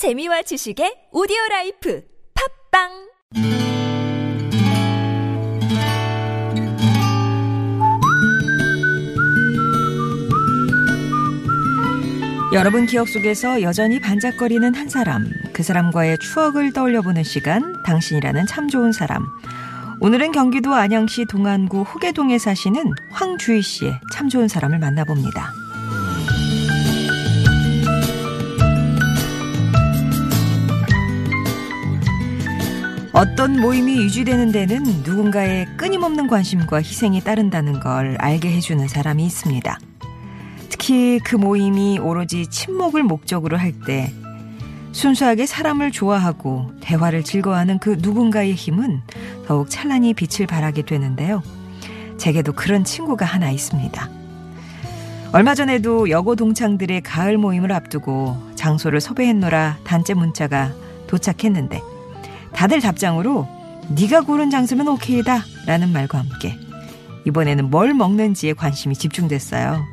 재미와 지식의 오디오 라이프 팟빵 여러분 기억 속에서 여전히 반짝거리는 한 사람, 그 사람과의 추억을 떠올려보는 시간, 당신이라는 참 좋은 사람. 오늘은 경기도 안양시 동안구 호계동에 사시는 황주희 씨의 참 좋은 사람을 만나봅니다. 어떤 모임이 유지되는 데는 누군가의 끊임없는 관심과 희생이 따른다는 걸 알게 해주는 사람이 있습니다. 특히 그 모임이 오로지 친목을 목적으로 할 때 순수하게 사람을 좋아하고 대화를 즐거워하는 그 누군가의 힘은 더욱 찬란히 빛을 발하게 되는데요. 제게도 그런 친구가 하나 있습니다. 얼마 전에도 여고 동창들의 가을 모임을 앞두고 장소를 섭외했노라 단체 문자가 도착했는데 다들 답장으로 네가 고른 장소면 오케이다 라는 말과 함께 이번에는 뭘 먹는지에 관심이 집중됐어요.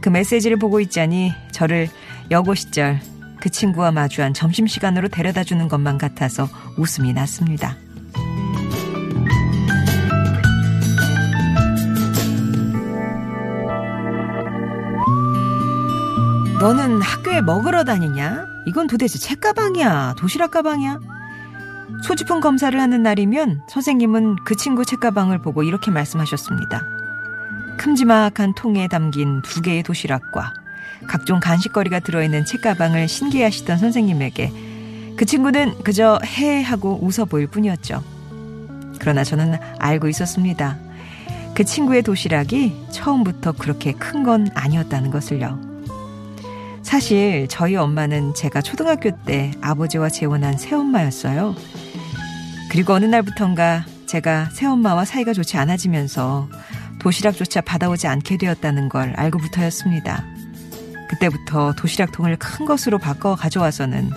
그 메시지를 보고 있자니 저를 여고 시절 그 친구와 마주한 점심시간으로 데려다 주는 것만 같아서 웃음이 났습니다. 너는 학교에 먹으러 다니냐? 이건 도대체 책가방이야? 도시락 가방이야? 소지품 검사를 하는 날이면 선생님은 그 친구 책가방을 보고 이렇게 말씀하셨습니다. 큼지막한 통에 담긴 두 개의 도시락과 각종 간식거리가 들어있는 책가방을 신기해하시던 선생님에게 그 친구는 그저 해 하고 웃어 보일 뿐이었죠. 그러나 저는 알고 있었습니다. 그 친구의 도시락이 처음부터 그렇게 큰 건 아니었다는 것을요. 사실 저희 엄마는 제가 초등학교 때 아버지와 재혼한 새엄마였어요. 그리고 어느 날부턴가 제가 새엄마와 사이가 좋지 않아지면서 도시락조차 받아오지 않게 되었다는 걸 알고부터였습니다. 그때부터 도시락통을 큰 것으로 바꿔 가져와서는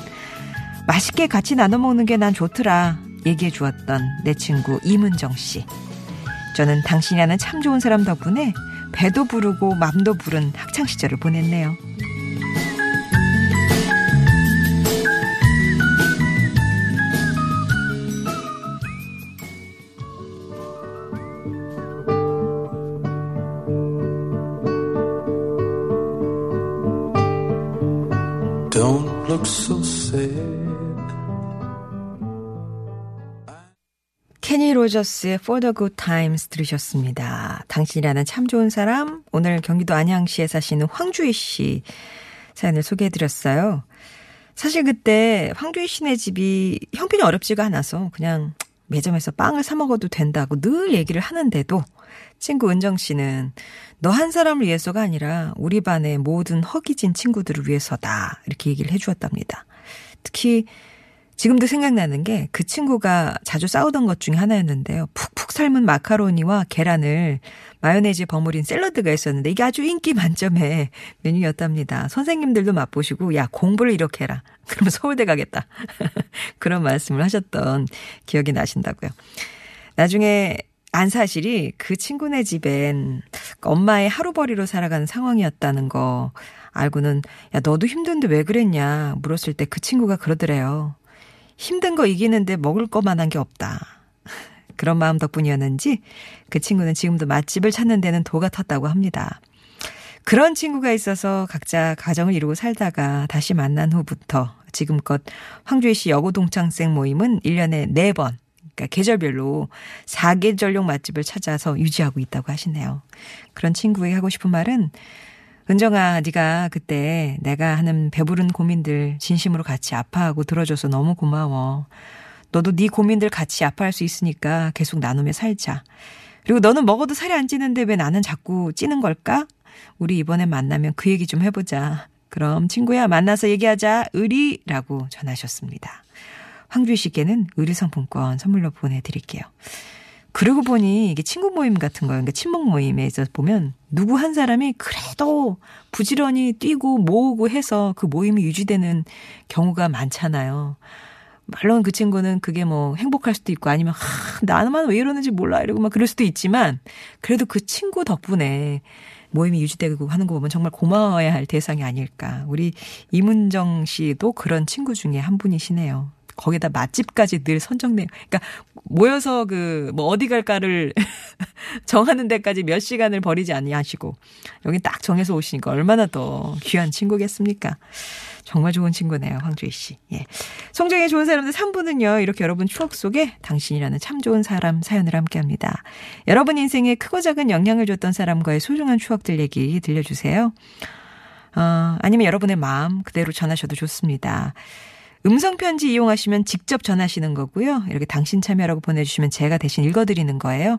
맛있게 같이 나눠 먹는 게 난 좋더라 얘기해 주었던 내 친구 이문정 씨. 저는 당신이라는 참 좋은 사람 덕분에 배도 부르고 맘도 부른 학창 시절을 보냈네요. Look so sad. 케니 로저스의 For the Good Times 들으셨습니다. 당신이라는 참 좋은 사람, 오늘 경기도 안양시에 사시는 황주희 씨 사연을 소개해드렸어요. 사실 그때 황주희 씨네 집이 형편이 어렵지가 않아서 그냥 매점에서 빵을 사 먹어도 된다고 늘 얘기를 하는데도 친구 은정 씨는 너 한 사람을 위해서가 아니라 우리 반의 모든 허기진 친구들을 위해서다 이렇게 얘기를 해주었답니다. 특히 지금도 생각나는 게 그 친구가 자주 싸우던 것 중에 하나였는데요. 푹푹 삶은 마카로니와 계란을 마요네즈에 버무린 샐러드가 있었는데 이게 아주 인기 만점의 메뉴였답니다. 선생님들도 맛보시고 야 공부를 이렇게 해라. 그러면 서울대 가겠다. 그런 말씀을 하셨던 기억이 나신다고요. 나중에 안사실이 그 친구네 집엔 엄마의 하루벌이로 살아가는 상황이었다는 거 알고는 야 너도 힘든데 왜 그랬냐 물었을 때 그 친구가 그러더래요. 힘든 거 이기는데 먹을 거만한 게 없다. 그런 마음 덕분이었는지 그 친구는 지금도 맛집을 찾는 데는 도가 텄다고 합니다. 그런 친구가 있어서 각자 가정을 이루고 살다가 다시 만난 후부터 지금껏 황주희 씨 여고 동창생 모임은 1년에 4번, 그러니까 계절별로 4계절용 맛집을 찾아서 유지하고 있다고 하시네요. 그런 친구에게 하고 싶은 말은 은정아, 네가 그때 내가 하는 배부른 고민들 진심으로 같이 아파하고 들어줘서 너무 고마워. 너도 네 고민들 같이 아파할 수 있으니까 계속 나누며 살자. 그리고 너는 먹어도 살이 안 찌는데 왜 나는 자꾸 찌는 걸까? 우리 이번에 만나면 그 얘기 좀 해보자. 그럼 친구야 만나서 얘기하자. 의리라고 전하셨습니다. 황주희 씨께는 의리 상품권 선물로 보내드릴게요. 그러고 보니 이게 친구 모임 같은 거예요. 그러니까 친목 모임에 있어서 보면 누구 한 사람이 그래도 부지런히 뛰고 모으고 해서 그 모임이 유지되는 경우가 많잖아요. 물론 그 친구는 그게 뭐 행복할 수도 있고 아니면 하, 나만 왜 이러는지 몰라 이러고 막 그럴 수도 있지만 그래도 그 친구 덕분에 모임이 유지되고 하는 거 보면 정말 고마워야 할 대상이 아닐까. 우리 이문정 씨도 그런 친구 중에 한 분이시네요. 거기다 맛집까지 늘 선정돼요. 그러니까 모여서 그 뭐 어디 갈까를 정하는 데까지 몇 시간을 버리지 아니하시고 여기 딱 정해서 오시니까 얼마나 더 귀한 친구겠습니까? 정말 좋은 친구네요, 황주희 씨. 예. 송정의 좋은 사람들 3부는요, 이렇게 여러분 추억 속에 당신이라는 참 좋은 사람 사연을 함께 합니다. 여러분 인생에 크고 작은 영향을 줬던 사람과의 소중한 추억들 얘기 들려주세요. 어, 아니면 여러분의 마음 그대로 전하셔도 좋습니다. 음성편지 이용하시면 직접 전하시는 거고요. 이렇게 당신 참여라고 보내주시면 제가 대신 읽어드리는 거예요.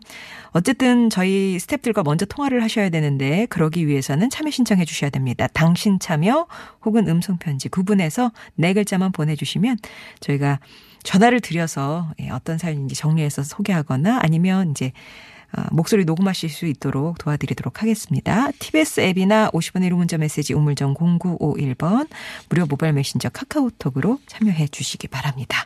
어쨌든 저희 스탭들과 먼저 통화를 하셔야 되는데 그러기 위해서는 참여 신청해 주셔야 됩니다. 당신 참여 혹은 음성편지 구분해서 네 글자만 보내주시면 저희가 전화를 드려서 예, 어떤 사연인지 정리해서 소개하거나 아니면 이제 어, 목소리 녹음하실 수 있도록 도와드리도록 하겠습니다. TBS 앱이나 50원의 1호 문자 메시지 우물정 0951번 무료 모바일 메신저 카카오톡으로 참여해 주시기 바랍니다.